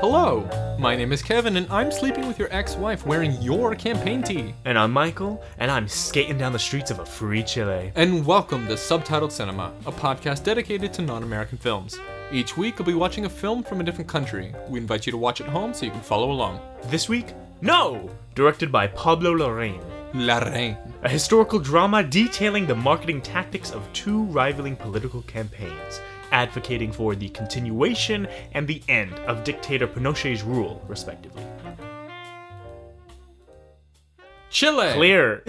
Hello, my name is Kevin, and I'm sleeping with your ex wife wearing your campaign tee. And I'm Michael, and I'm skating down the streets of a free Chile. And welcome to Subtitled Cinema, a podcast dedicated to non American films. Each week, I'll be watching a film from a different country. We invite you to watch at home so you can follow along. This week, No! Directed by Pablo Larraín. Larraín. A historical drama detailing the marketing tactics of two rivaling political campaigns, advocating for the continuation and the end of dictator Pinochet's rule, respectively. Chile! Clear.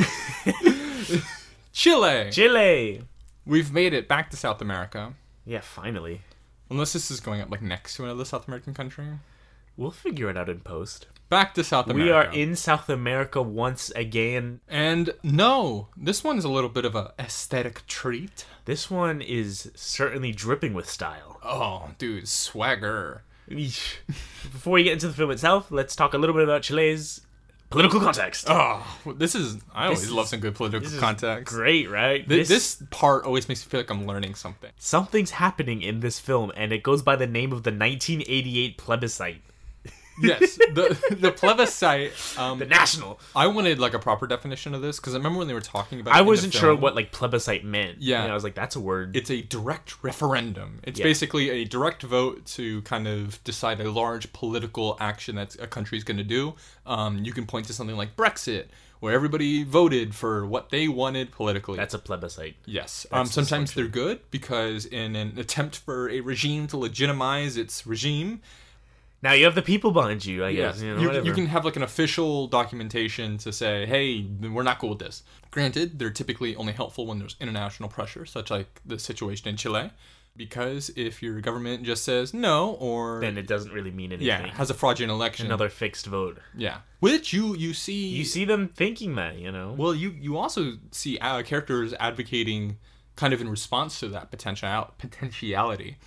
Chile! Chile. We've made it back to South America. Yeah, finally. Unless this is going up like next to another South American country. We'll figure it out in post. Back to South America. We are in South America once again. And no, this one is a little bit of a aesthetic treat. This one is certainly dripping with style. Oh, dude, swagger. Before we get into the film itself, let's talk a little bit about Chile's political context. Oh, this is. I always This love some good political This is context. Great, right? Th- This, part always makes me feel like I'm learning something. something's happening in this film, and it goes by the name of the 1988 plebiscite, Yes, the the plebiscite. Um, the national. I wanted like a proper definition of this because I remember when they were talking about. I wasn't sure what like plebiscite meant. Yeah. And I was like, that's a word. It's a direct referendum. It's Yeah. basically a direct vote to kind of decide a large political action that a country is going to do. Um, you can point to something like Brexit, where everybody voted for what they wanted politically. that's a plebiscite. Yes. Um, sometimes they're good because in an attempt for a regime to legitimize its regime, Now you have the people behind you. I guess. yes, You, know, you, you can have like an official documentation to say, hey, we're not cool with this. Granted, they're typically only helpful when there's international pressure, such like the situation in Chile. Because if your government just says no or Then it doesn't really mean anything. yeah has a fraudulent election, Another fixed vote. yeah, which you you see You see them thinking that, you know. Well, you you also see uh, characters advocating kind of in response to that potential potentiality.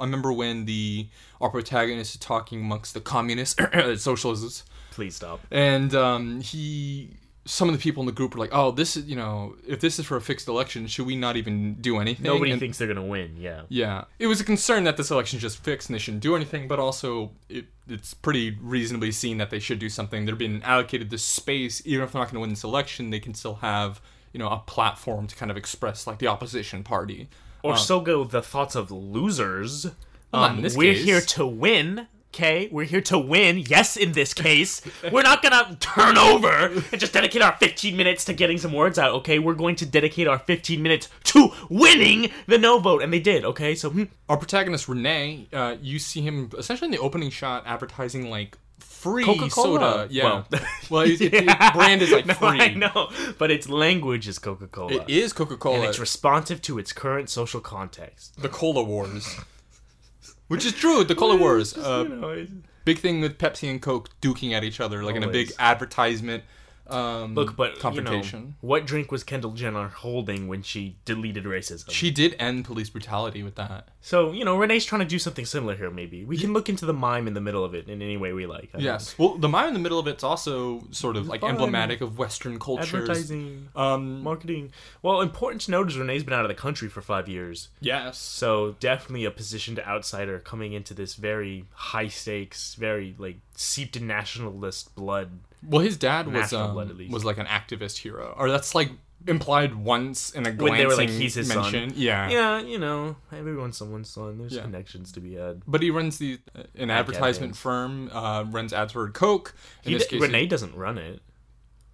I remember when the our protagonist is talking amongst the communists, socialists, Please stop. and um, he some of the people in the group were like, "Oh, this is you know, if this is for a fixed election, should we not even do anything?" Nobody And- thinks they're gonna win. Yeah. yeah, it was a concern that this election is just fixed and they shouldn't do anything, but also it, it's pretty reasonably seen that they should do something. They're being allocated this space, even if they're not going to win this election, they can still have you know a platform to kind of express like the opposition party. Or so go the thoughts of losers. Um, in this we're case. here to win. Okay, we're here to win. Yes, in this case, we're not gonna turn over and just dedicate our 15 minutes to getting some words out. Okay, we're going to dedicate our 15 minutes to winning the no vote, and they did. Okay, so hmm, Our protagonist Renee, uh, you see him essentially in the opening shot advertising like free Coca-Cola. soda. Yeah, well, Well, it, it- the brand is like no, free. I know, but its language is Coca Cola. It is Coca Cola. and it's responsive to its current social context. the Cola Wars. Which is true, the Cola Wars. Uh, You know, big thing with Pepsi and Coke duking at each other, like in a big advertisement um, Look, but confrontation. You know, what drink was Kendall Jenner holding when she deleted racism? She did end police brutality with that. so you know, Renee's trying to do something similar here. Maybe we can look into the mime in the middle of it in any way we like. I Yes. Well, the mime in the middle of it's also sort of like fun. emblematic of Western culture, advertising, Um. marketing. Well, important to note is Renee's been out of the country for five years, Yes. so definitely a positioned outsider coming into this very high stakes, very like seeped in nationalist blood. Well, his dad was um, blood, was like an activist hero, or that's like implied once in a glancing When they were like, "He's his son." mention. Yeah. Yeah, you know, everyone's someone's son. There's Yeah. connections to be had. But he runs the uh, an advertisement firm, uh, runs ads for Coke. In He d- case, Renee doesn't run it.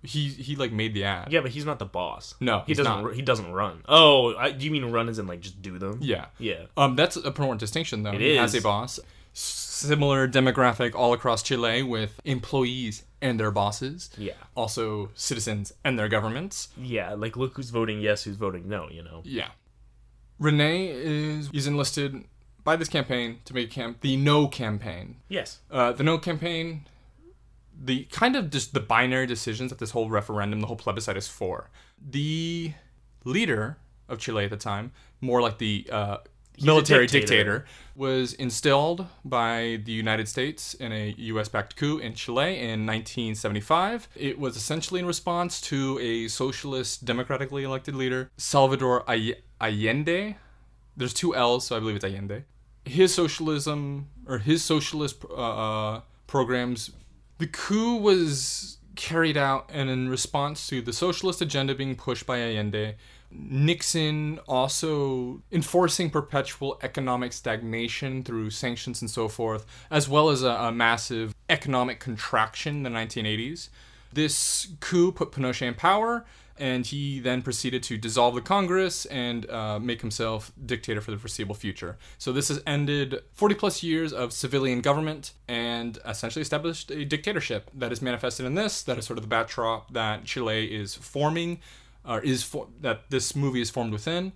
he he like made the ad. Yeah, but he's not the boss. No, he doesn't. not. He doesn't run. Oh, I, do you mean run as in like just do them? Yeah. Yeah. Um, that's a important distinction, though. It he has a boss. Similar demographic all across Chile with employees and their bosses. Yeah. Also, citizens and their governments. Yeah. Like, look who's voting yes, who's voting no. You know. Yeah. Rene is is enlisted by this campaign to make camp the No campaign. Yes. Uh, the No campaign, the kind of just the binary decisions that this whole referendum, the whole plebiscite is for. The leader of Chile at the time, more like the uh, military dictator. dictator. was installed by the United States in a U.S. backed coup in Chile in 1975. It was essentially in response to a socialist, democratically elected leader, Salvador Allende. There's two L's, so I believe it's Allende. his socialism or his socialist uh, uh, programs, the coup was carried out and in response to the socialist agenda being pushed by Allende. Nixon also enforcing perpetual economic stagnation through sanctions and so forth, as well as a, a massive economic contraction in the 1980s. This coup put Pinochet in power, and he then proceeded to dissolve the Congress and uh, make himself dictator for the foreseeable future. So this has ended 40 plus years of civilian government and essentially established a dictatorship that is manifested in this. That is sort of the backdrop that Chile is forming, or is for, that this movie is formed within,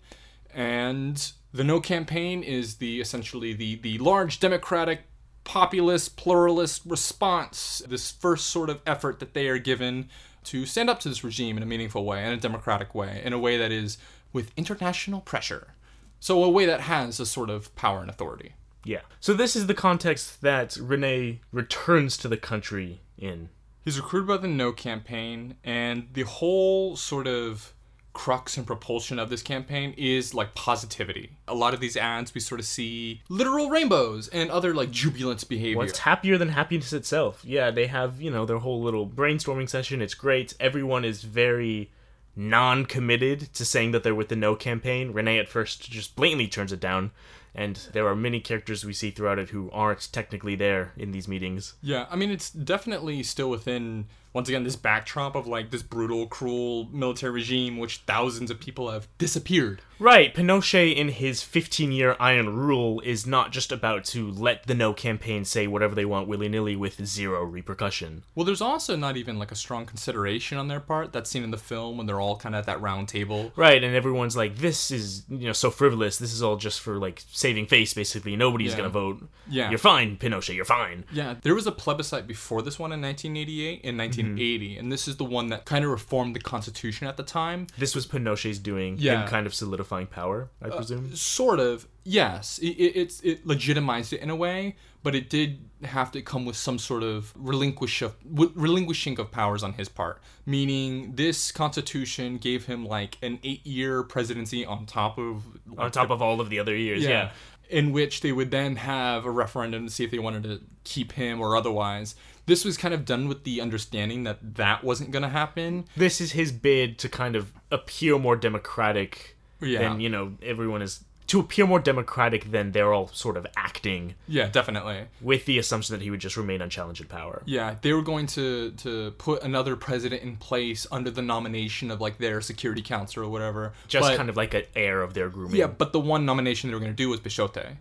and the No campaign is the essentially the the large democratic populist pluralist response this first sort of effort that they are given to stand up to this regime in a meaningful way, in a democratic way, in a way that is with international pressure. So, a way that has a sort of power and authority. Yeah. So this is the context that Rene returns to the country in. He's recruited by the No campaign, and the whole sort of crux and propulsion of this campaign is like positivity. A lot of these ads we sort of see literal rainbows and other like jubilant behavior. What's happier than happiness itself? Yeah, they have, you know, their whole little brainstorming session. It's great. Everyone is very non committed to saying that they're with the no campaign. Renee at first just blatantly turns it down. And there are many characters we see throughout it who aren't technically there in these meetings. Yeah, I mean, it's definitely still within, once again, this backdrop of like this brutal, cruel military regime, which thousands of people have disappeared. Right, Pinochet in his 15 year iron rule is not just about to let the no campaign say whatever they want willy nilly with zero repercussion. Well, there's also not even like a strong consideration on their part. That's seen in the film when they're all kind of at that round table. Right, and everyone's like, this is, you know, so frivolous. This is all just for like saving face, basically. Nobody's Yeah. gonna vote. Yeah. You're fine, Pinochet, you're fine. Yeah, there was a plebiscite before this one in 1988 and Mm-hmm. 1980, and this is the one that kind of reformed the Constitution at the time. This was Pinochet's doing, Yeah. him kind of solidifying power, I uh, presume. Sort of, yes. It, it, it's it legitimized it in a way, but it did have to come with some sort of relinquish of relinquishing of powers on his part. Meaning, this Constitution gave him like an eight-year presidency on top of On top of all of the other years, yeah. In which they would then have a referendum to see if they wanted to keep him or otherwise. This was kind of done with the understanding that that wasn't going to happen. This is his bid to kind of appear more democratic Yeah. than, you know, everyone is. To appear more democratic than they're all sort of acting Yeah, definitely. with the assumption that he would just remain unchallenged in power. Yeah, they were going to to put another president in place under the nomination of like their security council or whatever. Just but, kind of like an heir of their grooming. yeah, but the one nomination they were going to do was Pinochet.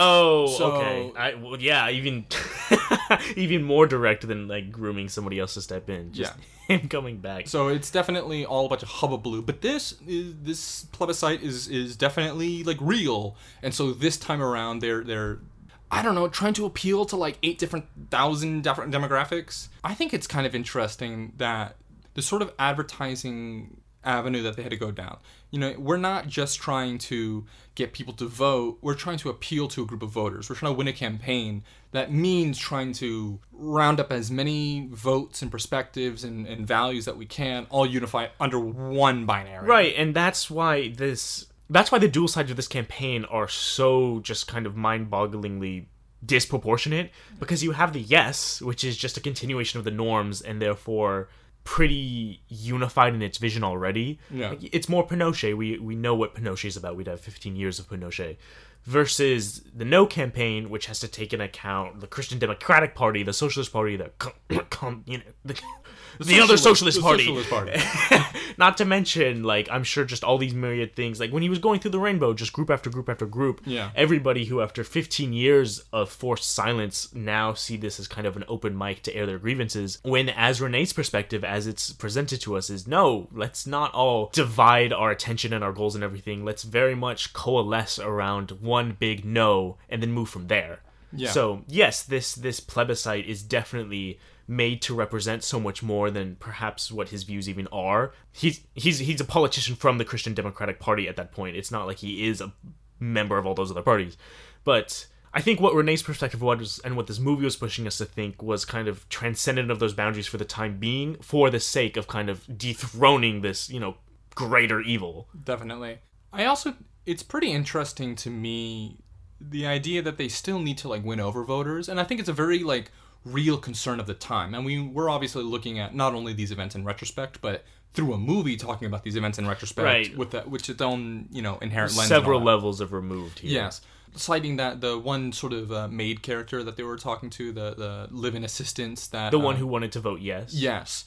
Oh, So- okay. I, well, yeah, even even more direct than like grooming somebody else to step in. Just him coming back. So it's definitely all a bunch of hullabaloo. But this is this plebiscite is is definitely like real. And so this time around, they're they're I don't know trying to appeal to like eight different thousand different demographics. I think it's kind of interesting that the sort of advertising avenue that they had to go down. You know, we're not just trying to get people to vote, we're trying to appeal to a group of voters. We're trying to win a campaign. That means trying to round up as many votes and perspectives and, and values that we can, all unified under one binary. Right, and that's why this that's why the dual sides of this campaign are so just kind of mind-bogglingly disproportionate because you have the yes, which is just a continuation of the norms and therefore pretty unified in its vision already. Yeah. Like, it's more Pinochet. We we know what Pinochet is about. We'd have 15 years of Pinochet. Versus the No campaign, which has to take into account the Christian Democratic Party, the Socialist Party, the you know, the, the, other Socialist the Party, Socialist Party. not to mention, like, I'm sure just all these myriad things. Like, when he was going through the rainbow, just group after group after group. Yeah. Everybody who, after 15 years of forced silence, now see this as kind of an open mic to air their grievances. When, as Renee's perspective, as it's presented to us, is no, let's not all divide our attention and our goals and everything. Let's very much coalesce around one big no and then move from there. Yeah. So yes, this this plebiscite is definitely made to represent so much more than perhaps what his views even are. He's he's he's a politician from the Christian Democratic Party at that point. It's not like he is a member of all those other parties. But I think what Renee's perspective was and what this movie was pushing us to think was kind of transcendent of those boundaries for the time being for the sake of kind of dethroning this, you know, greater evil. Definitely. I also, it's pretty interesting to me the idea that they still need to like win over voters, and I think it's a very like real concern of the time. And we we're obviously looking at not only these events in retrospect, but through a movie talking about these events in retrospect Right. with that which its own you know inherent lens. Several levels of removed here. Yes. Citing that the one sort of uh, maid character that they were talking to, the the live-in assistants that The uh, one who wanted to vote yes. Yes.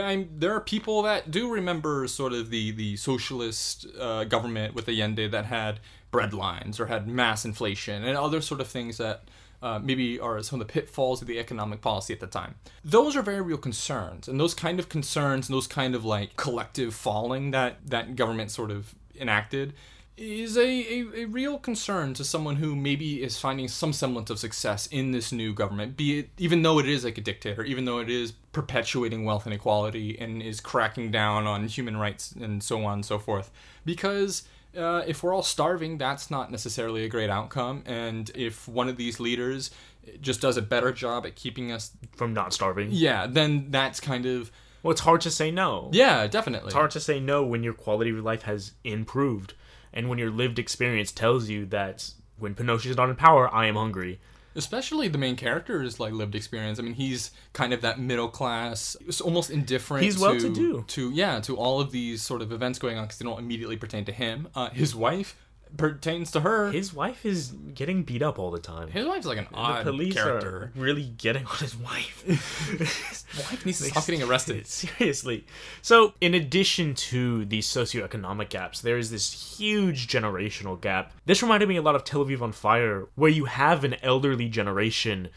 I'm, there are people that do remember sort of the, the socialist uh, government with Allende that had bread lines or had mass inflation and other sort of things that uh, maybe are some of the pitfalls of the economic policy at the time. Those are very real concerns. And those kind of concerns and those kind of like collective falling that that government sort of enacted is a, a, a real concern to someone who maybe is finding some semblance of success in this new government, be it even though it is like a dictator, even though it is perpetuating wealth inequality and is cracking down on human rights and so on and so forth. Because uh, if we're all starving, that's not necessarily a great outcome. And if one of these leaders just does a better job at keeping us, From not starving. yeah, then that's kind of, Well, it's hard to say no. yeah, definitely. It's hard to say no when your quality of life has improved and when your lived experience tells you that when Pinocchio is not in power, I am hungry. especially the main character is like lived experience. I mean, he's kind of that middle class, almost indifferent. He's well-to-do. to yeah, to all of these sort of events going on because they don't immediately pertain to him. Uh, his wife pertains to her. His, His wife is getting beat up all the time. His wife's like an the odd police character. are really getting on his wife. His wife needs to stop getting arrested. Seriously. So, in addition to these socioeconomic gaps, there is this huge generational gap. This reminded me a lot of Tel Aviv on Fire, where you have an elderly generation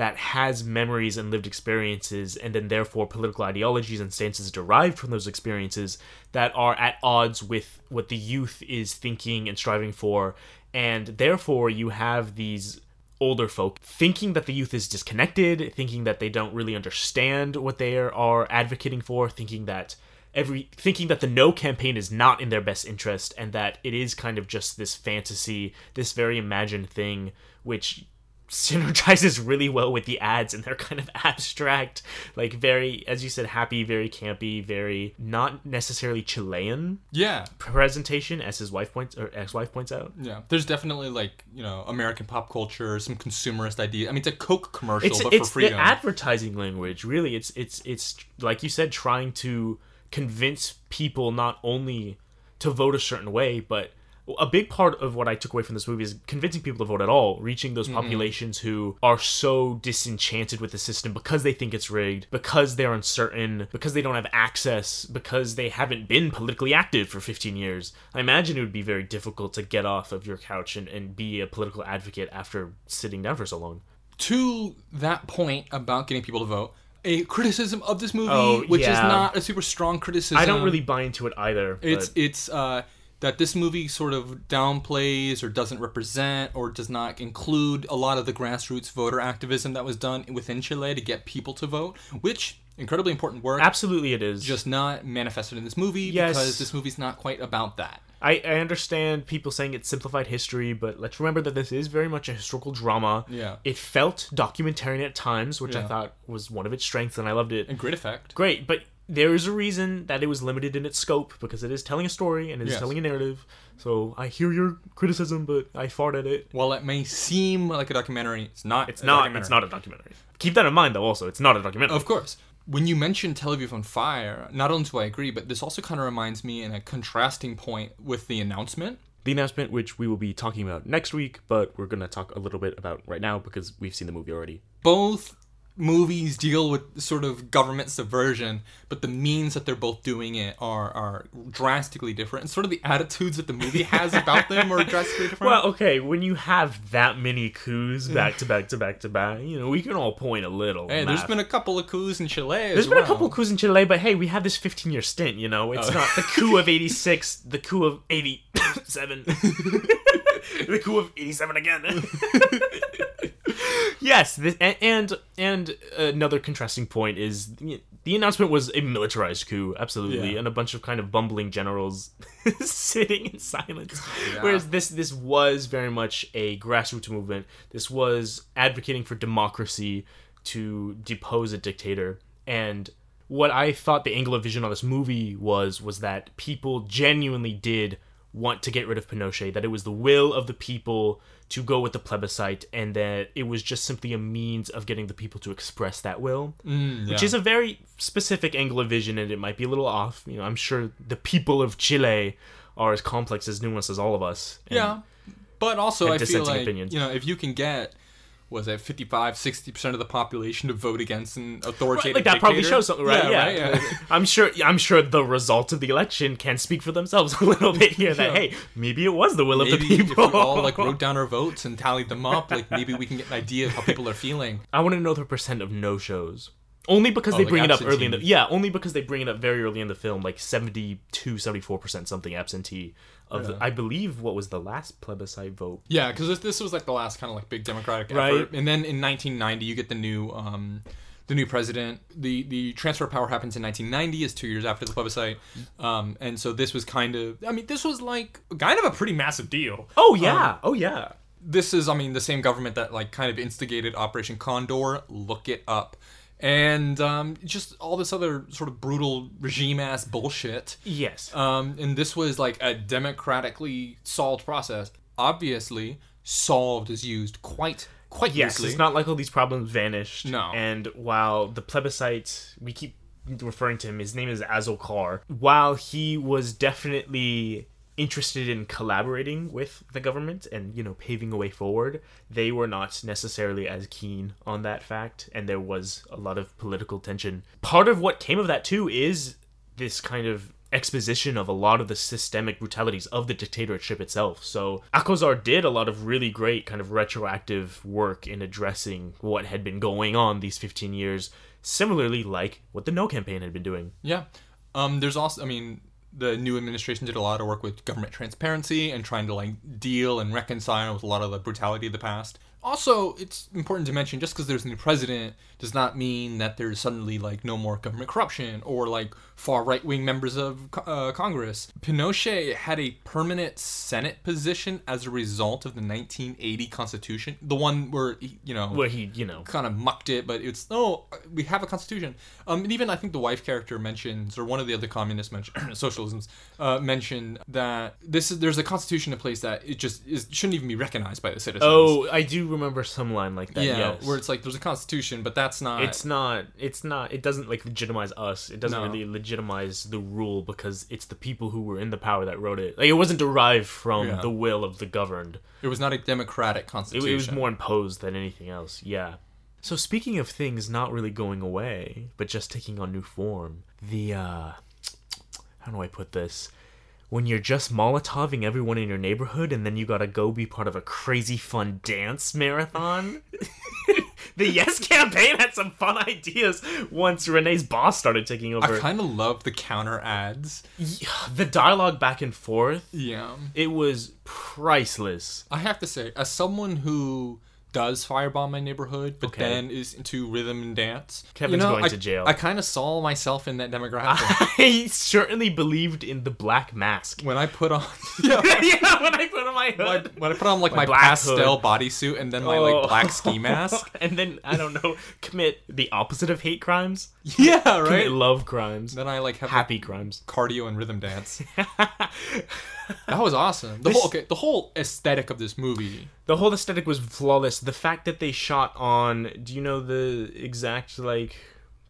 that has memories and lived experiences, and then therefore political ideologies and stances derived from those experiences that are at odds with what the youth is thinking and striving for. And therefore, you have these older folk thinking that the youth is disconnected, thinking that they don't really understand what they are, advocating for, thinking that every thinking that the no campaign is not in their best interest and that it is kind of just this fantasy, this very imagined thing which synergizes really well with the ads and they're kind of abstract like very as you said happy very campy very not necessarily chilean Yeah, presentation as his wife points or ex-wife points out yeah. There's definitely like you know American pop culture, some consumerist idea. I mean, it's a Coke commercial, it's but it's for freedom. the advertising language really it's it's it's like you said trying to convince people not only to vote a certain way but a big part of what I took away from this movie is convincing people to vote at all, reaching those populations who are so disenchanted with the system because they think it's rigged, because they're uncertain, because they don't have access, because they haven't been politically active for 15 years. I imagine it would be very difficult to get off of your couch and, and be a political advocate after sitting down for so long. to that point about getting people to vote, a criticism of this movie, Oh, which is not a super strong criticism. I don't really buy into it either. It's it's uh, that this movie sort of downplays or doesn't represent or does not include a lot of the grassroots voter activism that was done within Chile to get people to vote, which incredibly important work. absolutely it is. Just not manifested in this movie Yes. because this movie's not quite about that. I, I understand people saying it's simplified history, but let's remember that this is very much a historical drama. Yeah. It felt documentarian at times, which I thought was one of its strengths, and I loved it. And great effect. Great, but there is a reason that it was limited in its scope because it is telling a story and it is Yes. telling a narrative. So I hear your criticism, but I fart at it. While it may seem like a documentary, it's not. It's a not. It's not a documentary. Keep that in mind, though. Also, it's not a documentary. Of course. When you mention Tel Aviv on Fire, not only do I agree, but this also kind of reminds me in a contrasting point with the announcement. the announcement, which we will be talking about next week, but we're gonna talk a little bit about right now because we've seen the movie already. Both movies deal with sort of government subversion, but the means that they're both doing it are are drastically different. And sort of the attitudes that the movie has about them are drastically different. Well, okay, when you have that many coups back to back to back to back, you know, we can all point a little. hey, there's math. been a couple of coups in Chile. There's been a couple of coups in Chile, but hey, we have this 15 year stint, you know? It's Oh. not the coup of 86, the coup of 87. the coup of 87 again. yes, this, and, and and another contrasting point is the announcement was a militarized coup, absolutely, Yeah. and a bunch of kind of bumbling generals sitting in silence. Yeah. Whereas this this was very much a grassroots movement. This was advocating for democracy to depose a dictator. And what I thought the angle of vision on this movie was was that people genuinely did want to get rid of Pinochet, that it was the will of the people to go with the plebiscite, and that it was just simply a means of getting the people to express that will, mm, which is a very specific angle of vision, and it might be a little off. You know, I'm sure the people of Chile are as complex as nuanced as all of us. and- Yeah. But also, I feel like, opinions. you know, if you can get, was it 55, 60% of the population to vote against an authoritative like that probably shows something, right? Yeah, right, yeah. I'm sure. I'm sure the results of the election can speak for themselves a little bit here. That Yeah. hey, maybe it was the will maybe of the if people. we all like wrote down our votes and tallied them up, like maybe we can get an idea of how people are feeling. I want to know the percent of no shows. Only because they like bring it up early in the yeah, only because they bring it up very early in the film, like 72, 74 percent something absentee of the, I believe what was the last plebiscite vote. Yeah, because this, this was like the last kind of like big democratic Right. effort, and then in 1990 you get the new um, the new president. the The transfer of power happens in 1990, is two years after the plebiscite, um, and so this was kind of I mean this was like kind of a pretty massive deal. Oh yeah, oh yeah. This is I mean the same government that like kind of instigated Operation Condor. Look it up. And um, just all this other sort of brutal regime ass bullshit. Yes. Um, and this was like a democratically solved process. Obviously, solved is used quite quite Yes, it's not like all these problems vanished. No. And while the plebiscite, we keep referring to him, his name is Azokar. While he was definitely interested in collaborating with the government and, you know, paving a way forward, they were not necessarily as keen on that fact, and there was a lot of political tension. Part of what came of that, too, is this kind of exposition of a lot of the systemic brutalities of the dictatorship itself. So Akozar did a lot of really great kind of retroactive work in addressing what had been going on these 15 years, similarly like what the No campaign had been doing. Yeah. Um, there's also, I mean, the new administration did a lot of work with government transparency and trying to like deal and reconcile with a lot of the brutality of the past. Also, it's important to mention just because there's a new president does not mean that there's suddenly like no more government corruption or like far right wing members of uh, Congress. Pinochet had a permanent Senate position as a result of the 1980 Constitution, the one where he, you know Where he, you know, kind of mucked it, but it's no, we have a constitution. Um, and even I think the wife character mentions, or one of the other communists mentioned, socialisms uh, mentioned that this is there's a constitution in place that it just is shouldn't even be recognized by the citizens. oh, I do remember some line like that. yeah, yes. where it's like there's a constitution, but that's not. it's not it's not it doesn't like legitimize us it doesn't No. really legitimize the rule because it's the people who were in the power that wrote it like it wasn't derived from Yeah. the will of the governed it was not a democratic it, constitution. it was more imposed than anything else yeah so speaking of things not really going away but just taking on new form the uh how do i put this when you're just molotoving everyone in your neighborhood and then you gotta go be part of a crazy fun dance marathon the yes campaign had some fun ideas once renee's boss started taking over. I kind of love the counter ads. the dialogue back and forth Yeah, it was priceless I have to say, as someone who does firebomb my neighborhood, but Okay. then is into rhythm and dance, Kevin's you know, going I, to jail. I kind of saw myself in that demographic. i certainly believed in the black mask when I put on yeah, yeah, when I put on my hood. when I put on like My my, pastel bodysuit and then my Oh. like black ski mask. and then I don't know, commit the opposite of hate crimes, yeah, commit right. love crimes, Then I like have happy crimes. cardio and rhythm dance. That was awesome. The whole okay, the whole aesthetic of this movie. The whole aesthetic was flawless. The fact that they shot on, do you know the exact like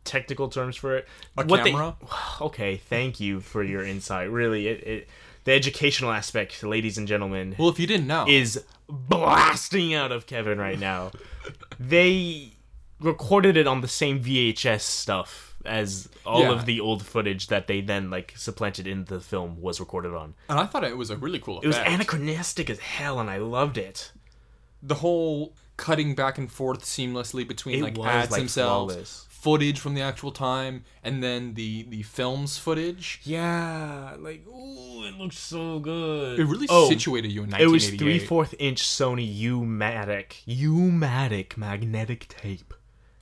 technical terms for it? A they- camera? okay, thank you for your insight. Really, it, it the educational aspect, ladies and gentlemen, Well, if you didn't know, is blasting out of Kevin right now. they recorded it on the same VHS stuff as all Yeah. of the old footage that they then like supplanted in the film was recorded on. and I thought it was a really cool effect. It was anachronistic as hell, and I loved it. the whole cutting back and forth seamlessly between It like was, ads like, themselves, flawless. footage from the actual time, and then the the film's footage. Yeah, like ooh, it looks so good. It really Oh, situated you in It was 1988. three fourth inch Sony U-matic U-matic magnetic tape.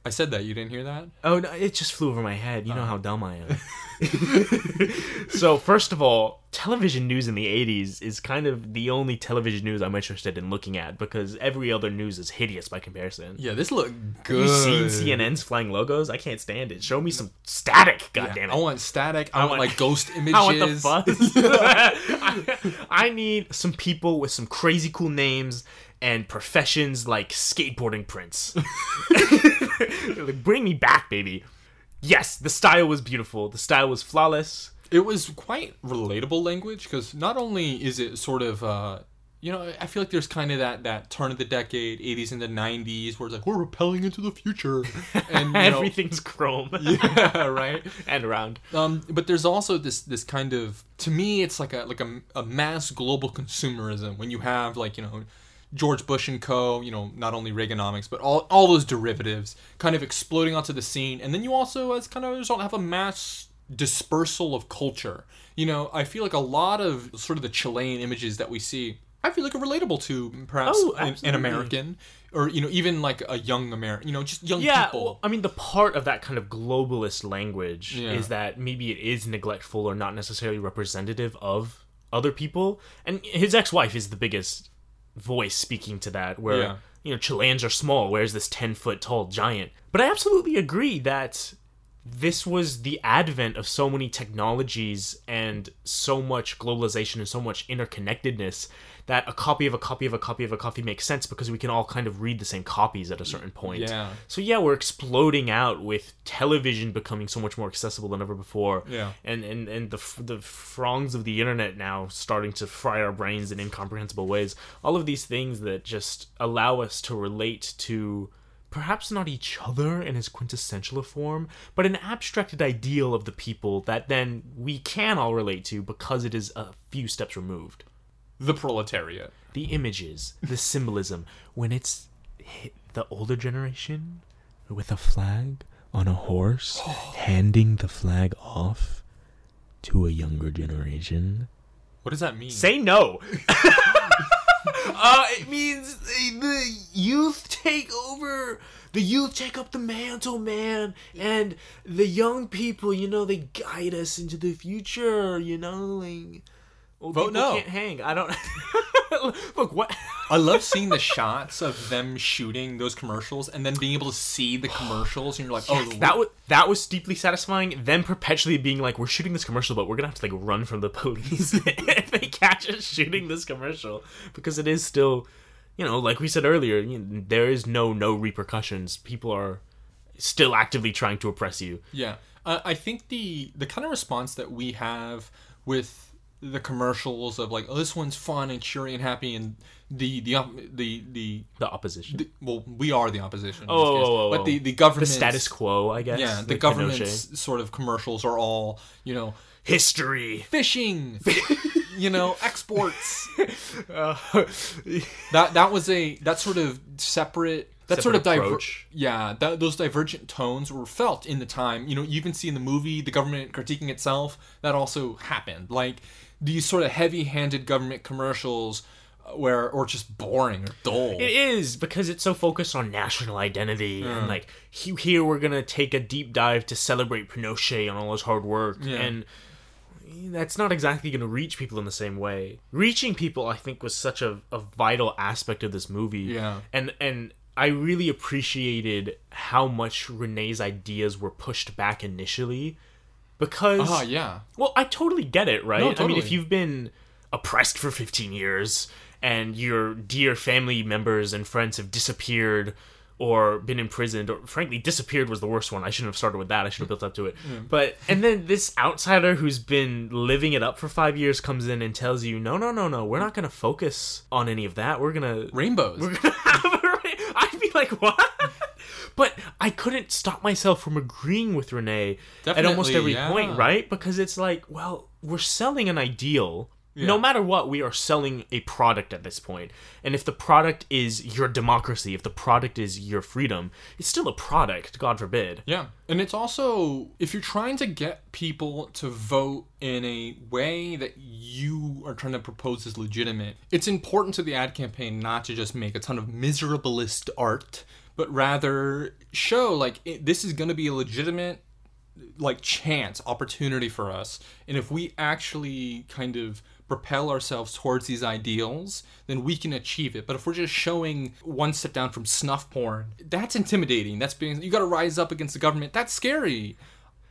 I said that. You didn't hear that? Oh, no, it just flew over my head. You know uh. how dumb I am. so, first of all, television news in the 80s is kind of the only television news I'm interested in looking at because every other news is hideous by comparison. Yeah, this looked Have you seen CNN's flying logos? I can't stand it. Show me some static, Yeah, goddammit. I want static. I, want, want- like ghost images. I want the fuzz. I, I need some people with some crazy cool names and professions like skateboarding prince. like, bring me back, baby. Yes, the style was beautiful. The style was flawless. It was quite relatable language because not only is it sort of, uh, you know, I feel like there's kind of that that turn of the decade, 80s into 90s, where it's like we're repelling into the future, and you know, Everything's chrome yeah, right. and round. Um, but there's also this this kind of to me it's like a like a, a mass global consumerism when you have like you know George Bush and co you know not only Reaganomics but all all those derivatives kind of exploding onto the scene and then you also as kind of a result have a mass dispersal of culture you know I feel like a lot of sort of the Chilean images that we see I feel like are relatable to perhaps Oh, an, an. American or you know even like a young American you know just young Yeah, people well, I mean, the part of that kind of globalist language Yeah. is that maybe it is neglectful or not necessarily representative of other people. And his ex-wife is the biggest voice speaking to that, where Yeah. you know Chileans are small, whereas this ten foot tall giant. But I absolutely agree that this was the advent of so many technologies and so much globalization and so much interconnectedness that a copy of a copy of a copy of a copy makes sense because we can all kind of read the same copies at a certain point. Yeah. So yeah, we're exploding out with television becoming so much more accessible than ever before. Yeah. And and and the the frongs of the internet now starting to fry our brains in incomprehensible ways. All of these things that just allow us to relate to perhaps not each other in as quintessential a form, but an abstracted ideal of the people that then we can all relate to because it is a few steps removed. The proletariat The images, the symbolism, when it's hit the older generation with a flag on a horse, handing the flag off to a younger generation. what does that mean Say no. uh, it means the youth take over. The youth take up the mantle, man, and the young people, you know, they guide us into the future. You know, like old Vote people no. can't hang. I don't. Look what. I love seeing the shots of them shooting those commercials and then being able to see the commercials and you're like, oh, that was that was deeply satisfying. Them perpetually being like, "We're shooting this commercial, but we're gonna have to like run from the police if they catch us shooting this commercial because it is still, you know, like we said earlier, you know, there is no no repercussions. People are still actively trying to oppress you. yeah. Uh, I think the the kind of response that we have with the commercials of like, oh, this one's fun and cheery and happy, and the the the the, The opposition, the well, we are the opposition. in Oh, this case. oh, oh, but oh. the the the government status quo, I guess. Yeah, the like government's Pinochet. sort of commercials are all you know history. fishing, you know, exports. Uh, that that was a that sort of separate that sort of diver- yeah that, those divergent tones were felt in the time you know you even see in the movie the government critiquing itself that also happened like these sort of heavy-handed government commercials uh, where or just boring or dull It is because it's so focused on national identity and like here we're gonna take a deep dive to celebrate Pinochet and all his hard work Yeah. and that's not exactly gonna reach people in the same way. Reaching people, I think, was such a, a vital aspect of this movie. Yeah. and and I really appreciated how much Renee's ideas were pushed back initially because ah yeah well, I totally get it, right? No, I mean, if you've been oppressed for 15 years and your dear family members and friends have disappeared or been imprisoned, or frankly, disappeared was the worst one. I shouldn't have started with that. I should have built up to it. But, and then this outsider who's been living it up for five years comes in and tells you, no, no, no, no, we're not going to focus on any of that. We're going to rainbows we're gonna have I'd be like, what? but I couldn't stop myself from agreeing with Renee at almost every yeah. point, right? Because it's like, well, we're selling an ideal. Yeah. No matter what, we are selling a product at this point. And if the product is your democracy, if the product is your freedom, it's still a product, God forbid. Yeah. And it's also if you're trying to get people to vote in a way that you are trying to propose is legitimate, it's important to the ad campaign not to just make a ton of miserablest art, but rather show like it, this is going to be a legitimate like chance opportunity for us and if we actually kind of propel ourselves towards these ideals then we can achieve it. But if we're just showing one step down from snuff porn that's intimidating. That's being you got to rise up against the government. That's scary.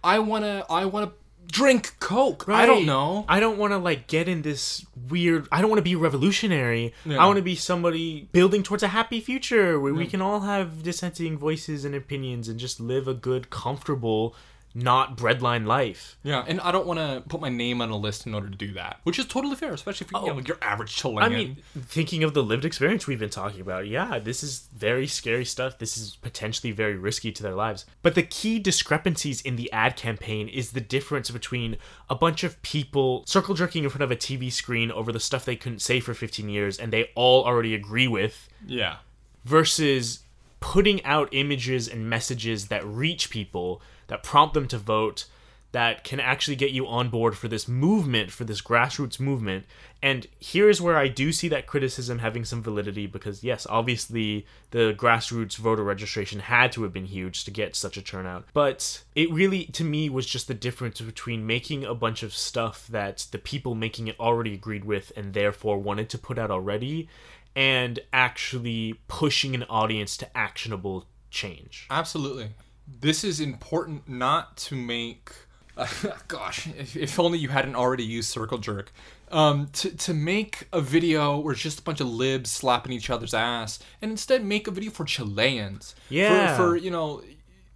I want to i want to drink coke. I don't know. I don't want to like get in this weird. I don't want to be revolutionary. Yeah. I want to be somebody building towards a happy future where we can all have dissenting voices and opinions and just live a good, comfortable, not breadline life. yeah and i don't want to put my name on a list in order to do that which is totally fair especially if you're you oh. know, your average Chilean. I mean, thinking of the lived experience we've been talking about, yeah, this is very scary stuff. This is potentially very risky to their lives. But the key discrepancies in the ad campaign is the difference between a bunch of people circle jerking in front of a TV screen over the stuff they couldn't say for 15 years and they all already agree with yeah versus putting out images and messages that reach people, that prompt them to vote, that can actually get you on board for this movement, for this grassroots movement. And here's where I do see that criticism having some validity because, yes, obviously the grassroots voter registration had to have been huge to get such a turnout. But it really, to me, was just the difference between making a bunch of stuff that the people making it already agreed with and therefore wanted to put out already and actually pushing an audience to actionable change. Absolutely. This is important not to make. gosh, if, if only you hadn't already used Circle Jerk. Um, to, to make a video where it's just a bunch of libs slapping each other's ass, and instead make a video for Chileans. Yeah. For, for you know,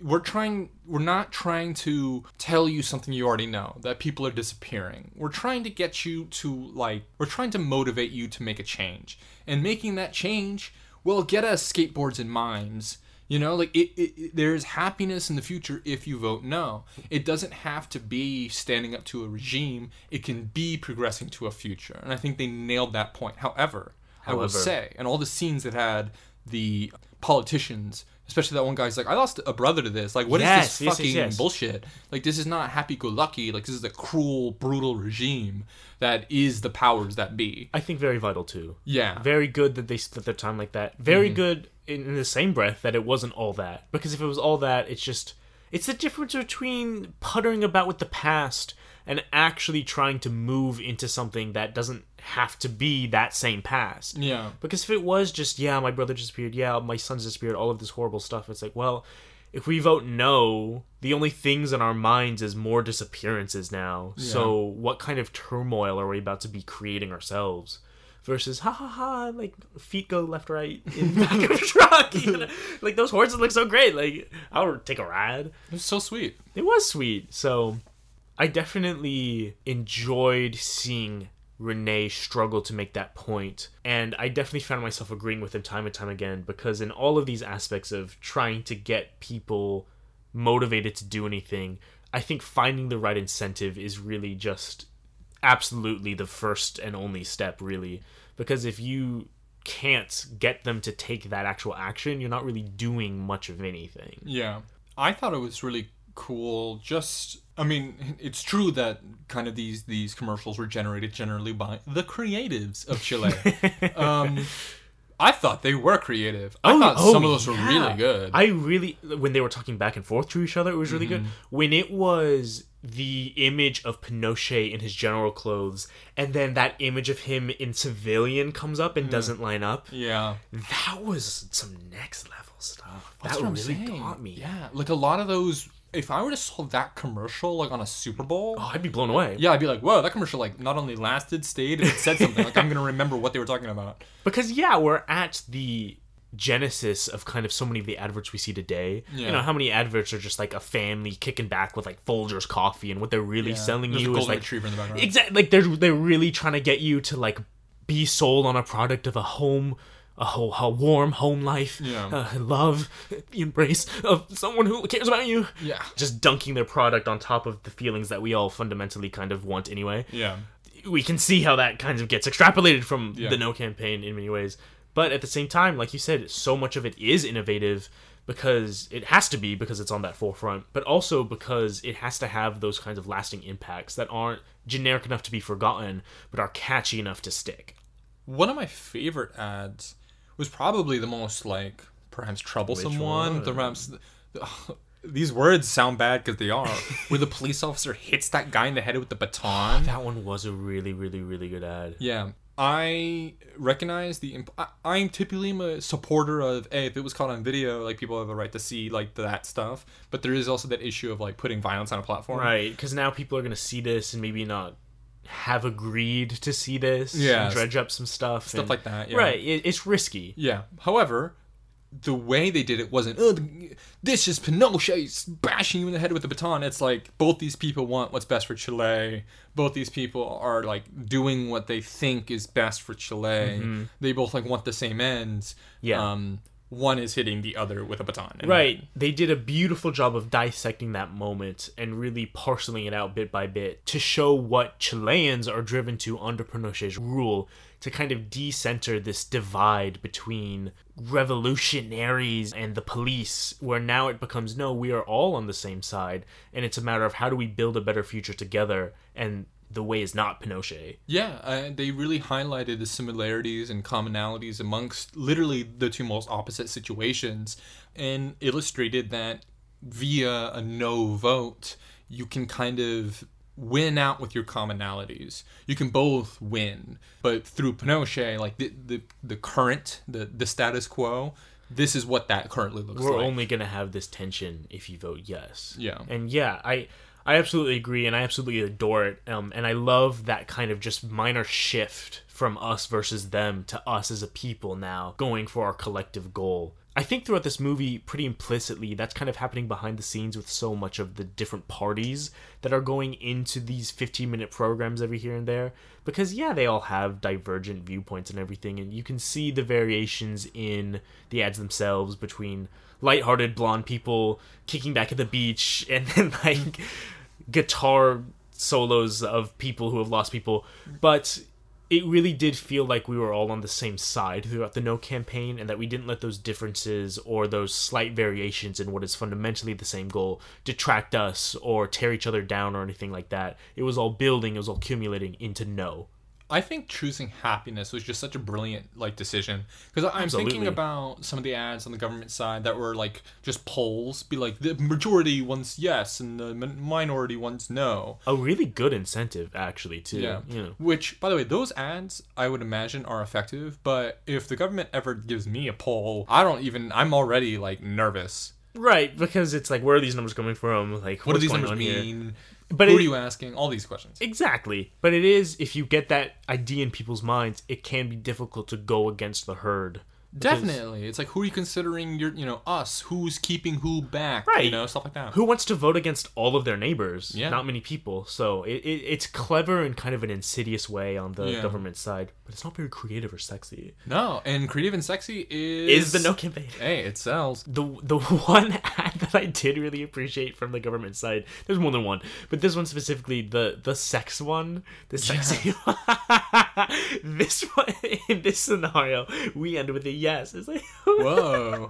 we're trying. We're not trying to tell you something you already know that people are disappearing. We're trying to get you to like. We're trying to motivate you to make a change, and making that change will get us skateboards and mimes. You know, like it, it, it- there's happiness in the future if you vote no. It doesn't have to be standing up to a regime. It can be progressing to a future, and I think they nailed that point. However, I will say, and all the scenes that had the politicians, especially that one guy's like, I lost a brother to this. Like, what is Yes, this yes, fucking yes. bullshit? Like, this is not happy-go-lucky. Like, this is a cruel, brutal regime that is the powers that be. I think very vital too. Yeah. Very good that they split their time like that. Very mm-hmm. good in, in the same breath that it wasn't all that. Because if it was all that, it's just it's the difference between puttering about with the past and actually trying to move into something that doesn't have to be that same past. Yeah. Because if it was just, yeah, my brother disappeared, yeah, my son's disappeared, all of this horrible stuff, it's like, well, if we vote no, the only things in our minds is more disappearances now. Yeah. So what kind of turmoil are we about to be creating ourselves? Versus ha ha ha, like feet go left right in the back of a truck. you know? Like those horses look so great. Like I would take a ride. It was so sweet. It was sweet. So I definitely enjoyed seeing Renee struggle to make that. And I definitely found myself agreeing with him time and time again because in all of these aspects of trying to get people motivated to do anything, I think finding the right incentive is really just absolutely the first and only step, really. Because if you can't get them to take that actual action, you're not really doing much of anything. Yeah. I thought it was really cool just I mean, it's true that kind of these these commercials were generated generally by the creatives of Chile. um I thought they were creative. I thought some of those were Oh, really good. I really, when they were talking back and forth to each other, it was really Mm-hmm. good. When it was the image of Pinochet in his general clothes, and then that image of him in civilian comes up and hmm. doesn't line up, yeah. that was some next level stuff. That's that really saying. got me. Yeah, like a lot of those if I were to saw that commercial like on a Super Bowl, Oh, I'd be blown away. yeah, I'd be like, whoa, that commercial like not only lasted, stayed, and it said something. like I'm gonna remember what they were talking about. Because yeah, we're at the genesis of kind of so many of the adverts we see today. You know how many adverts are just like a family kicking back with like Folgers coffee, and what they're really selling There's you is like retriever in the background. exactly like they're they're really trying to get you to like be sold on a product of a home. A, whole, a warm home life, Yeah. uh, love, the embrace of someone who cares about you. Yeah. Just dunking their product on top of the feelings that we all fundamentally kind of want anyway Yeah. we can see how that kind of gets extrapolated from Yeah. the no campaign in many ways. But at the same time, like you said, so much of it is innovative because it has to be because it's on that forefront, but also because it has to have those kinds of lasting impacts that aren't generic enough to be forgotten, but are catchy enough to stick. One of my favorite ads was probably the most like perhaps troublesome Which one. one? Perhaps these words sound bad because they are. where the police officer hits that guy in the head with the baton. That one was a really, really, really good ad. Yeah, I recognize the. Imp- I, I'm typically a supporter of, hey, if it was caught on video, like people have a right to see like that stuff. But there is also that issue of like putting violence on a platform. Right, because now people are gonna see this and maybe not have agreed to see this. Yeah. and dredge up some stuff. Stuff and- like that. Yeah. Right, it, it's risky. Yeah. However, the way they did it wasn't, oh, this is Pinochet bashing you in the head with a baton. It's like both these people want what's best for Chile. Both these people are like doing what they think is best for Chile. They both like want the same ends. Yeah. Um, one is hitting the other with a baton. Right, they did a beautiful job of dissecting that moment and really parceling it out bit by bit to show what Chileans are driven to under Pinochet's rule to kind of decenter this divide between revolutionaries and the police, where now it becomes no, we are all on the same side, and it's a matter of how do we build a better future together, and the way is not Pinochet. Yeah, uh, they really highlighted the similarities and commonalities amongst literally the two most opposite situations and illustrated that via a no vote, you can kind of win out with your commonalities. You can both win, but through Pinochet, like the the, the current, the, the status quo, this is what that currently looks like. we're only gonna have this tension if you vote yes. Yeah. and yeah, I I absolutely agree, and I absolutely adore it. Um, and I love that kind of just minor shift from us versus them to us as a people now going for our collective goal. I think throughout this movie, pretty implicitly, that's kind of happening behind the scenes with so much of the different parties that are going into these 15 minute programs every here and there. Because, yeah, they all have divergent viewpoints and everything, and you can see the variations in the ads themselves between lighthearted blonde people kicking back at the beach and then, like, guitar solos of people who have lost people. But it really did feel like we were all on the same side throughout the no campaign and that we didn't let those differences or those slight variations in what is fundamentally the same goal detract us or tear each other down or anything like that. It was all building, it was all accumulating into no. I think choosing happiness was just such a brilliant like decision because I'm Absolutely. thinking about some of the ads on the government side that were like just polls, be like the majority wants yes and the min- minority wants no. A really good incentive, actually, too. Yeah. You know. Which, by the way, those ads I would imagine are effective, but if the government ever gives me a poll, I don't even. I'm already like nervous. Right, because it's like, where are these numbers coming from? Like, What do what's these numbers on here? But Who it- are you asking? All these questions. Exactly. But it is, if you get that idea in people's minds, it can be difficult to go against the herd. Definitely, it's like who are you considering? Your, you know, us. Who's keeping who back? Right. You know, stuff like that. Who wants to vote against all of their neighbors? Yeah. Not many people. So it, it, it's clever in kind of an insidious way on the Yeah. government side, but it's not very creative or sexy. No, and creative and sexy is Is the no campaign. Hey, it sells. the the one ad that I did really appreciate from the government side. There's more than one, but this one specifically, the the sex one, the sexy. one. this one in this scenario, we end with a yes. It's like Whoa,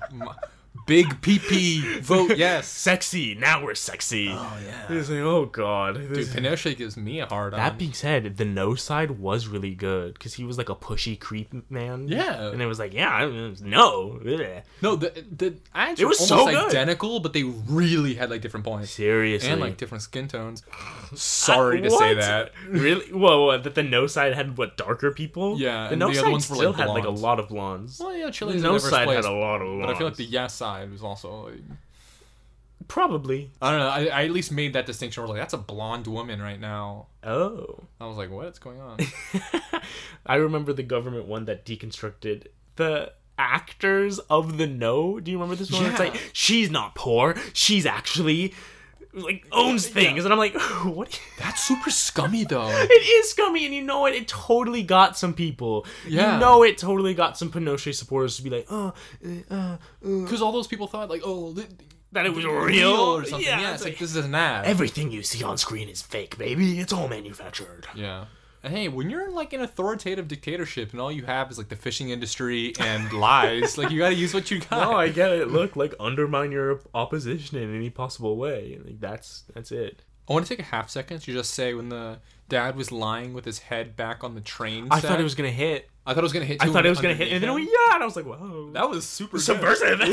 M- big PP vote yes. sexy. Now we're sexy. Oh yeah. It's like oh god. Dude, This- Pinochet gives me a hard that on. being said, the no side was really good because he was like a pushy creep man. Yeah. and it was like, yeah, I- no, Ugh. no, the the ads It was almost so good. identical, but they really had like different points seriously, and like different skin tones. Sorry to say that. really? Whoa, whoa, that the no side had what darker people? Yeah, the no the side other ones were, still like, had like a lot of blondes. Well, yeah, the Chile's no side place, had a lot of blondes. but I feel like the yes side was also like probably. I don't know. I, I at least made that distinction. Where like that's a blonde woman right now. Oh, I was like, what's going on? I remember the government one that deconstructed the actors of the no. Do you remember this one? It's like she's not poor. She's actually like owns things, and I'm like, what? that's super scummy though. It is scummy, and you know it. It totally got some people. Yeah. You know it totally got some Pinochet supporters to be like, oh, uh, uh, Because all those people thought like, oh, th- that it was real, real, or something. Yeah, Yeah, it's it's like like, this is an ad. everything you see on screen is fake, baby. It's all manufactured. yeah. Hey, when you're in like an authoritative dictatorship and all you have is like the fishing industry and lies, like you got to use what you got. No, I get it. Look, like undermine your opposition in any possible way. Like that's that's it. I want to take a half second to just say when the dad was lying with his head back on the train. I set, thought it was gonna hit. I thought it was gonna hit. I thought it was gonna hit, and then we yeah, and I was like, whoa. That was super subversive.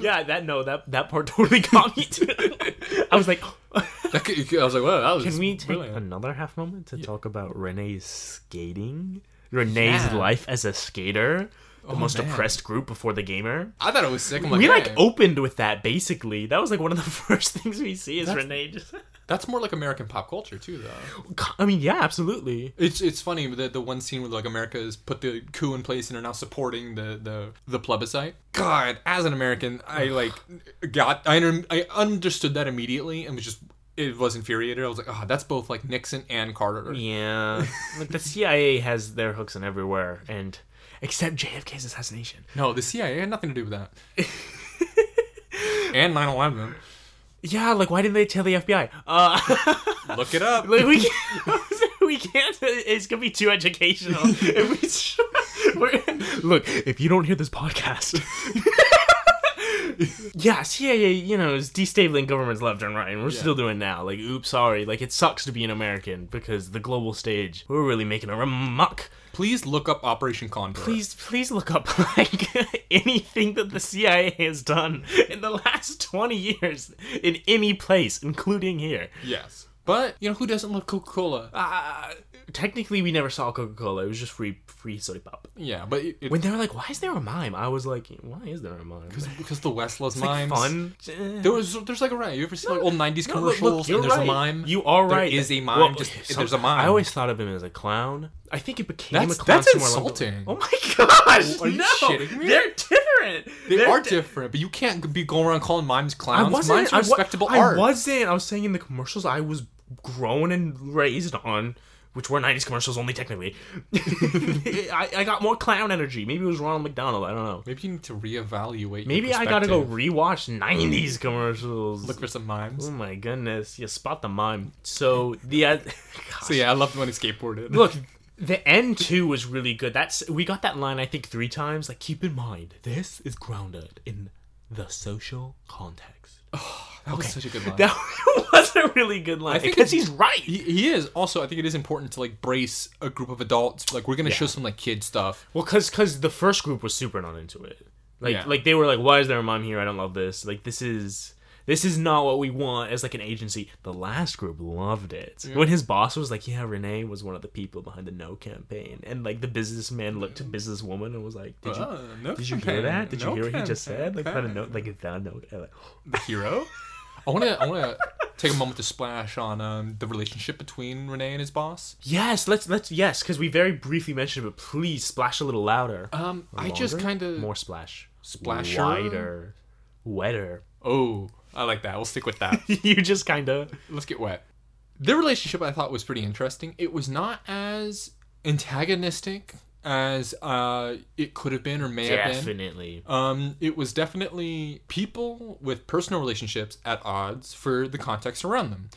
yeah, that no, that that part totally got me too. I was like, That could- I was like, wow, that was. can we take brilliant. another half moment to talk about René's skating? René's Yeah. life as a skater, the Oh, most man. oppressed group before the gamer. I thought it was sick. Like, we like "Hey, opened with that basically. That was like one of the first things we see is That's- René. Just, that's more like American pop culture too, though. I mean, yeah, absolutely. It's it's funny the the one scene where like America has put the coup in place and are now supporting the the the plebiscite. God, as an American, I like got I I understood that immediately and was just it was infuriated. I was like, oh, that's both like Nixon and Carter. Yeah, like the CIA has their hooks in everywhere, and except JFK's assassination. No, the CIA had nothing to do with that. and 9/11. Yeah, like why didn't they tell the FBI? Uh, Look it up. like we can't, we can't. It's gonna be too educational. if we, we're- look, if you don't hear this podcast. yeah, CIA, you know, is destabilizing governments left and right, and we're still doing now. Like, oops, sorry. Like, it sucks to be an American because the global stage, we're really making a remuck. Please look up Operation Condor. Please, please look up like anything that the CIA has done in the last twenty years in any place, including here. Yes. But you know who doesn't love Coca Cola? Uh, technically, we never saw Coca Cola. It was just free, free soda pop. Yeah, but it, it, When they were like, "Why is there a mime?" I was like, "Why is there a mime?" because the West loves It's like fun. There was there's like a right. You ever see like old '90s No, commercials look, and there's right. a mime? You are right. is a mime, Well, just- some- there's a mime. I always thought of him as a clown. I think it became That's- a clown. that's somewhere along the- insulting. Oh my gosh! Are you no, shitting me? They're different. They They're are di- different, but you can't be going around calling mimes I clowns. wasn't. Mimes are I respectable I art. wasn't. I was saying in the commercials I was grown and raised on, which were '90s commercials only technically. I, I got more clown energy. Maybe it was Ronald McDonald. I don't know. Maybe you need to reevaluate. your Maybe I gotta go rewatch '90s commercials. look for some mimes. Oh my goodness! You spot the mime. So the uh, So yeah, I loved when he skateboarded. look, the end too was really good. That's we got that line I think three times. Like, keep in mind, this is grounded in the social context. That was such a good line. That was a really good line. I think because he's right. he, he is also. I think it is important to like brace a group of adults. Like we're gonna show some like kid stuff. Well, cause, cause the first group was super not into it. Like, Yeah. like they were like, "Why is there a mom here? I don't love this. Like, this is this is not what we want as like an agency." The last group loved it. When his boss was like, "Yeah, René was one of the people behind the No campaign," and like the businessman looked to businesswoman and was like, "Did you Ah, no did you hear that? Did you hear what he just said? Like, kind of campaign." note, like the note." uh, like, The hero. I want to. I want to take a moment to splash on um, the relationship between René and his boss. Yes, let's let's yes, because we very briefly mentioned it, but please splash a little louder. Um, I just kind of. more splash, Splasher? wider, wetter. Oh, I like that. We'll stick with that. you just kind of Let's get wet. Their relationship I thought was pretty interesting. It was not as antagonistic as uh, it could have been or may have been. definitely. Um, it was definitely people with personal relationships at odds for the context around them.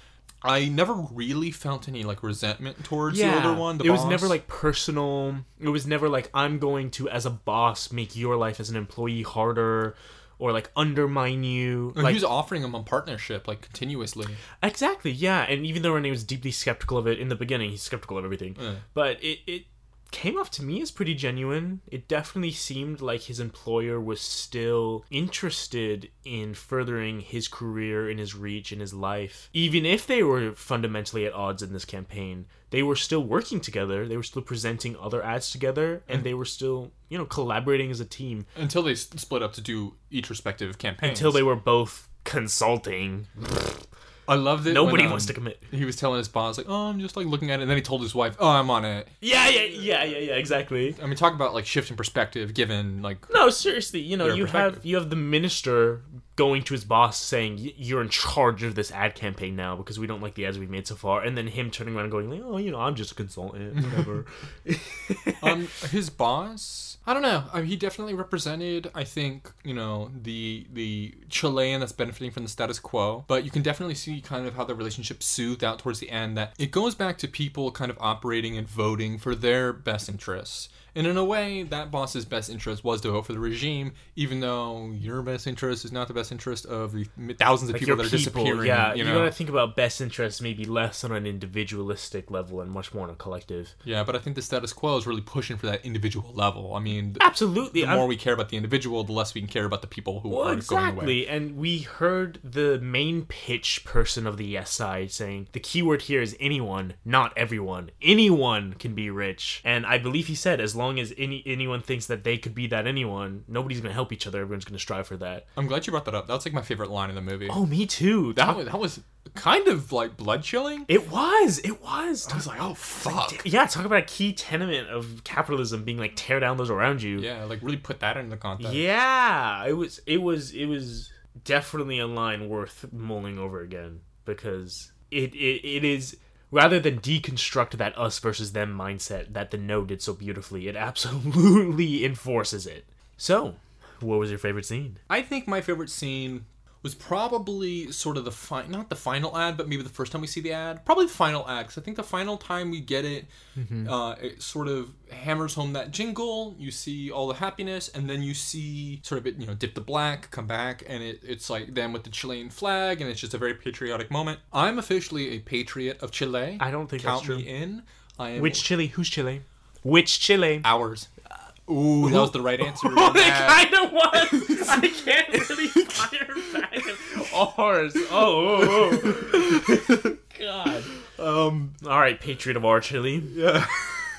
I never really felt any like resentment towards the older one. The it was never like personal. It was never like I'm going to, as a boss, make your life as an employee harder or like undermine you. And Like he was offering him a partnership like continuously. exactly, yeah. And even though René was deeply skeptical of it in the beginning, he's skeptical of everything. Yeah. But it it came off to me as pretty genuine. It definitely seemed like his employer was still interested in furthering his career and his reach in his life. Even if they were fundamentally at odds in this campaign, they were still working together. They were still presenting other ads together and mm. they were still, you know, collaborating as a team Until they split up to do each respective campaign. until they were both consulting. I loved it. Nobody when, wants um, to commit. He was telling his boss like, "Oh, I'm just like looking at it," and then he told his wife, "Oh, I'm on it." Yeah, yeah, yeah, yeah, yeah, exactly. I mean, talk about like shifting perspective, given like No, seriously, you know, you have you have the minister going to his boss saying "Y- you're in charge of this ad campaign now because we don't like the ads we've made so far, and then him turning around and going like, oh, you know, I'm just a consultant, whatever. um his boss i don't know. I mean, he definitely represented i think you know the the chilean that's benefiting from the status quo. But you can definitely see kind of how the relationship soothed out towards the end that it goes back to people kind of operating and voting for their best interests And in a way, that boss's best interest was to vote for the regime, even though your best interest is not the best interest of the thousands of Like people that are disappearing. yeah, you you, know? gotta think about best interests maybe less on an individualistic level and much more on a collective. Yeah, but I think the status quo is really pushing for that individual level. I mean, Absolutely. the I'm- more we care about the individual, the less we can care about the people who Well, are going away. exactly. And we heard the main pitch person of the yes side saying the keyword here is anyone, not everyone. Anyone can be rich. And I believe he said as long as any anyone thinks that they could be that anyone, nobody's gonna help each other. Everyone's gonna strive for that. I'm glad you brought that up. That's like my favorite line in the movie. Oh, me too. that, was, that was kind of like blood chilling. it was. It was. I was like, oh fuck. yeah, talk about a key tenement of capitalism being like tear down those around you. Yeah, like really put that into context. Yeah, it was it was it was definitely a line worth mulling over again because it it, it is rather than deconstruct that us versus them mindset that the no did so beautifully, it absolutely enforces it. So, what was your favorite scene? I think my favorite scene was probably sort of the fi- not the final ad, but maybe the first time we see the ad. Probably the final ad, because I think the final time we get it, uh, it sort of hammers home that jingle. You see all the happiness, and then you see sort of it, you know, dip the black, come back, and it, it's like them with the Chilean flag, and it's just a very patriotic moment. I'm officially a patriot of Chile. I don't think Count true. me in. I am Which Chile? Who's Chile? Which Chile? hours. Ooh, that was the right answer. Oh, it kind of was. I can't really fire back. Ours. Oh, oh, oh. God. Um, All right, Patriot of our Chile. Yeah.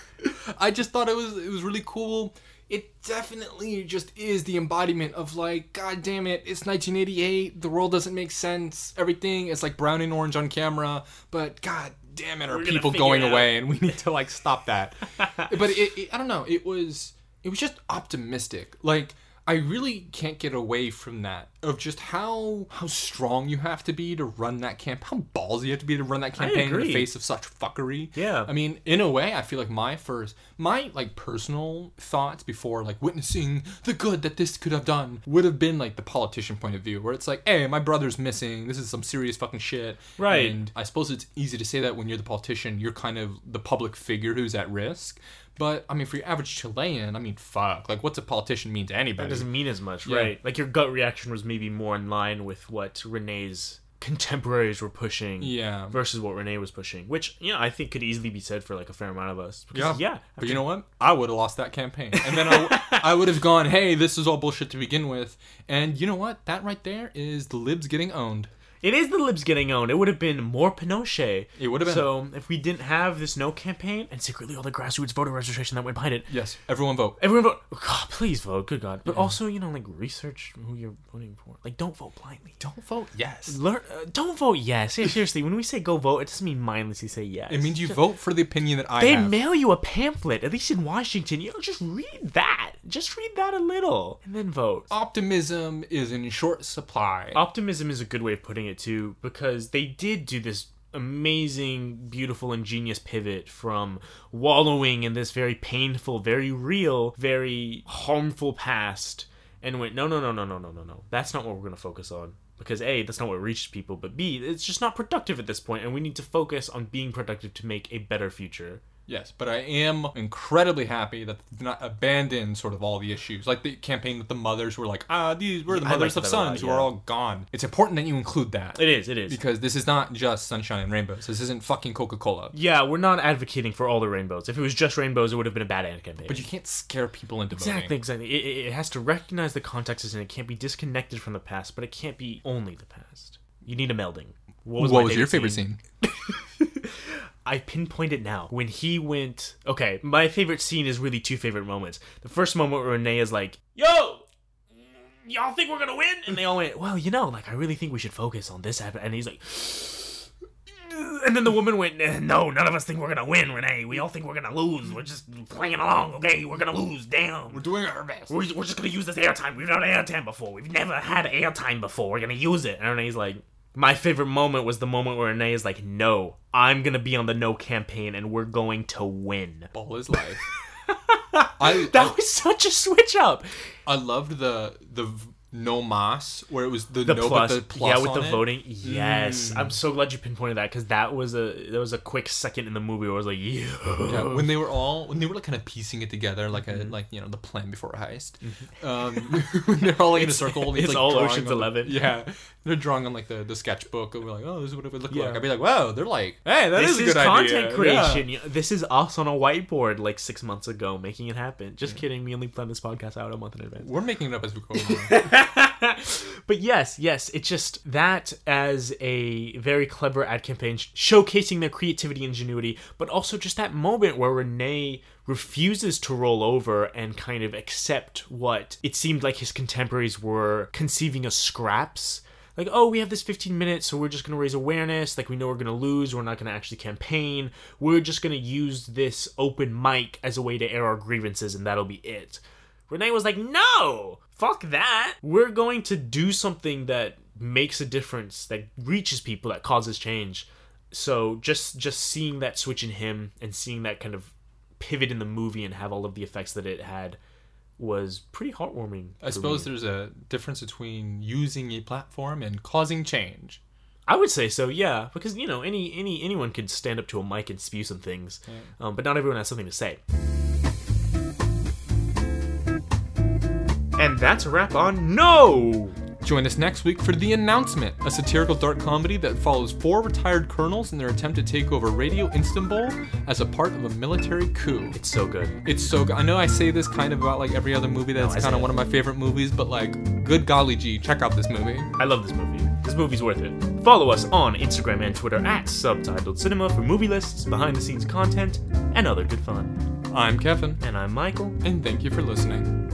I just thought it was it was really cool. It definitely just is the embodiment of like, god damn it, it's 1988. The world doesn't make sense. Everything is like brown and orange on camera, but god damn it, are We're people going it away, and we need to like stop that. but it, it, I don't know. It was it was just optimistic. Like I really can't get away from that of just how how strong you have to be to run that camp, how ballsy you have to be to run that campaign in the face of such fuckery. Yeah. I mean, in a way, I feel like my first, my like personal thoughts before like witnessing the good that this could have done would have been like the politician point of view, where it's like, hey, my brother's missing. This is some serious fucking shit. Right. And I suppose it's easy to say that when you're the politician, you're kind of the public figure who's at risk. But I mean, for your average Chilean, I mean, fuck. Like, what's a politician mean to anybody? That doesn't mean as much, Yeah. right? Like your gut reaction was maybe more in line with what René's contemporaries were pushing Yeah. versus what René was pushing, which you know I think could easily be said for like a fair amount of us. Yeah, Because, yeah. But you know what? I would have lost that campaign, and then I, I would have gone, "Hey, this is all bullshit to begin with." And you know what? That right there is the libs getting owned. It is the libs getting owned. It would have been more Pinochet. It would have been. So if we didn't have this no campaign and secretly all the grassroots voter registration that went behind it, Yes, everyone vote. everyone vote. God, please vote. Good God. But also, you know, like research who you're voting for. Like, don't vote blindly. Don't vote yes. Learn. Uh, don't vote yes. Yeah, seriously, when we say go vote, it doesn't mean mindlessly say yes. It means you vote for the opinion that I They have. mail you a pamphlet, at least in Washington. You know, just read that. Just read that a little and then vote. Optimism is in short supply. Optimism is a good way of putting it too, because they did do this amazing, beautiful, ingenious pivot from wallowing in this very painful, very real, very harmful past and went, no, no, no, no, no, no, no, no. That's not what we're going to focus on. Because A, that's not what reached people, but B, it's just not productive at this point, and we need to focus on being productive to make a better future. Yes, but I am incredibly happy that they've not abandoned sort of all the issues. Like the campaign with the mothers who were like, ah, these were the I mothers of a lot, sons who are all gone. It's important that you include that. It is, it is. because this is not just sunshine and rainbows. This isn't fucking Coca Cola. yeah, we're not advocating for all the rainbows. If it was just rainbows, it would have been a bad ad campaign. But you can't scare people into Exactly, voting. exactly. It, it, it has to recognize the context and. It can't be disconnected from the past, but it can't be only the past. You need a melding. What my was, your favorite scene? I pinpoint it now. When he went, okay, my favorite scene is really two favorite moments. The first moment where René is like, "Yo, y'all think we're gonna win?" And they all went, "Well, you know, like I really think we should focus on this." And he's like. And then the woman went, "Eh, No, none of us think we're gonna win, René. We all think we're gonna lose. We're just playing along, okay? We're gonna lose. Damn. We're doing our best. We're, we're just gonna use this airtime. We've done airtime before. We've never had airtime before. We're gonna use it. And René's like, my favorite moment was the moment where René is like, no, I'm gonna be on the no campaign and we're going to win. Ball is life. I, That was such a switch up. I loved the the no mas, where it was the, the no plus, but the plus yeah, with the it. voting. Yes, Mm. I'm so glad you pinpointed that because that was a there was a quick second in the movie where I was like, yeah, Yeah, when they were all when they were like kind of piecing it together, like a Mm-hmm. like you know the plan before a heist. Um, when they're all like in a circle. it's like, all Ocean's the- 11. yeah, they're drawing on like the, the sketchbook and we're like, oh, this is what it would look Yeah. like. I'd be like, wow, they're like, hey, that this is a is good content idea. creation. Yeah. This is us on a whiteboard like six months ago making it happen. Just Mm. kidding. We only plan this podcast out a month in advance. We're making it up as we go along. but yes, yes, it's just that as a very clever ad campaign sh- showcasing their creativity and ingenuity, but also just that moment where René refuses to roll over and kind of accept what it seemed like his contemporaries were conceiving as scraps. Like, oh, we have this 15 minutes, so we're just going to raise awareness. Like, we know we're going to lose. We're not going to actually campaign. We're just going to use this open mic as a way to air our grievances, and that'll be it. René was like, no, fuck that. We're going to do something that makes a difference, that reaches people, that causes change. So just just seeing that switch in him and seeing that kind of pivot in the movie and have all of the effects that it had was pretty heartwarming. I suppose me. there's a difference between using a platform and causing change. I would say so, yeah, because you know any any anyone could stand up to a mic and spew some things, um, but not everyone has something to say. And that's a wrap on No. Join us next week for The Announcement, a satirical dark comedy that follows four retired colonels in their attempt to take over Radio Istanbul as a part of a military coup. It's so good. It's so good. I know I say this kind of about like every other movie that's I kind of one of my favorite movies, but like, good golly gee, check out this movie. I love this movie. This movie's worth it. Follow us on Instagram and Twitter at Subtitled Cinema for movie lists, behind the scenes content, and other good fun. I'm Kevin, And I'm Michael. and thank you for listening.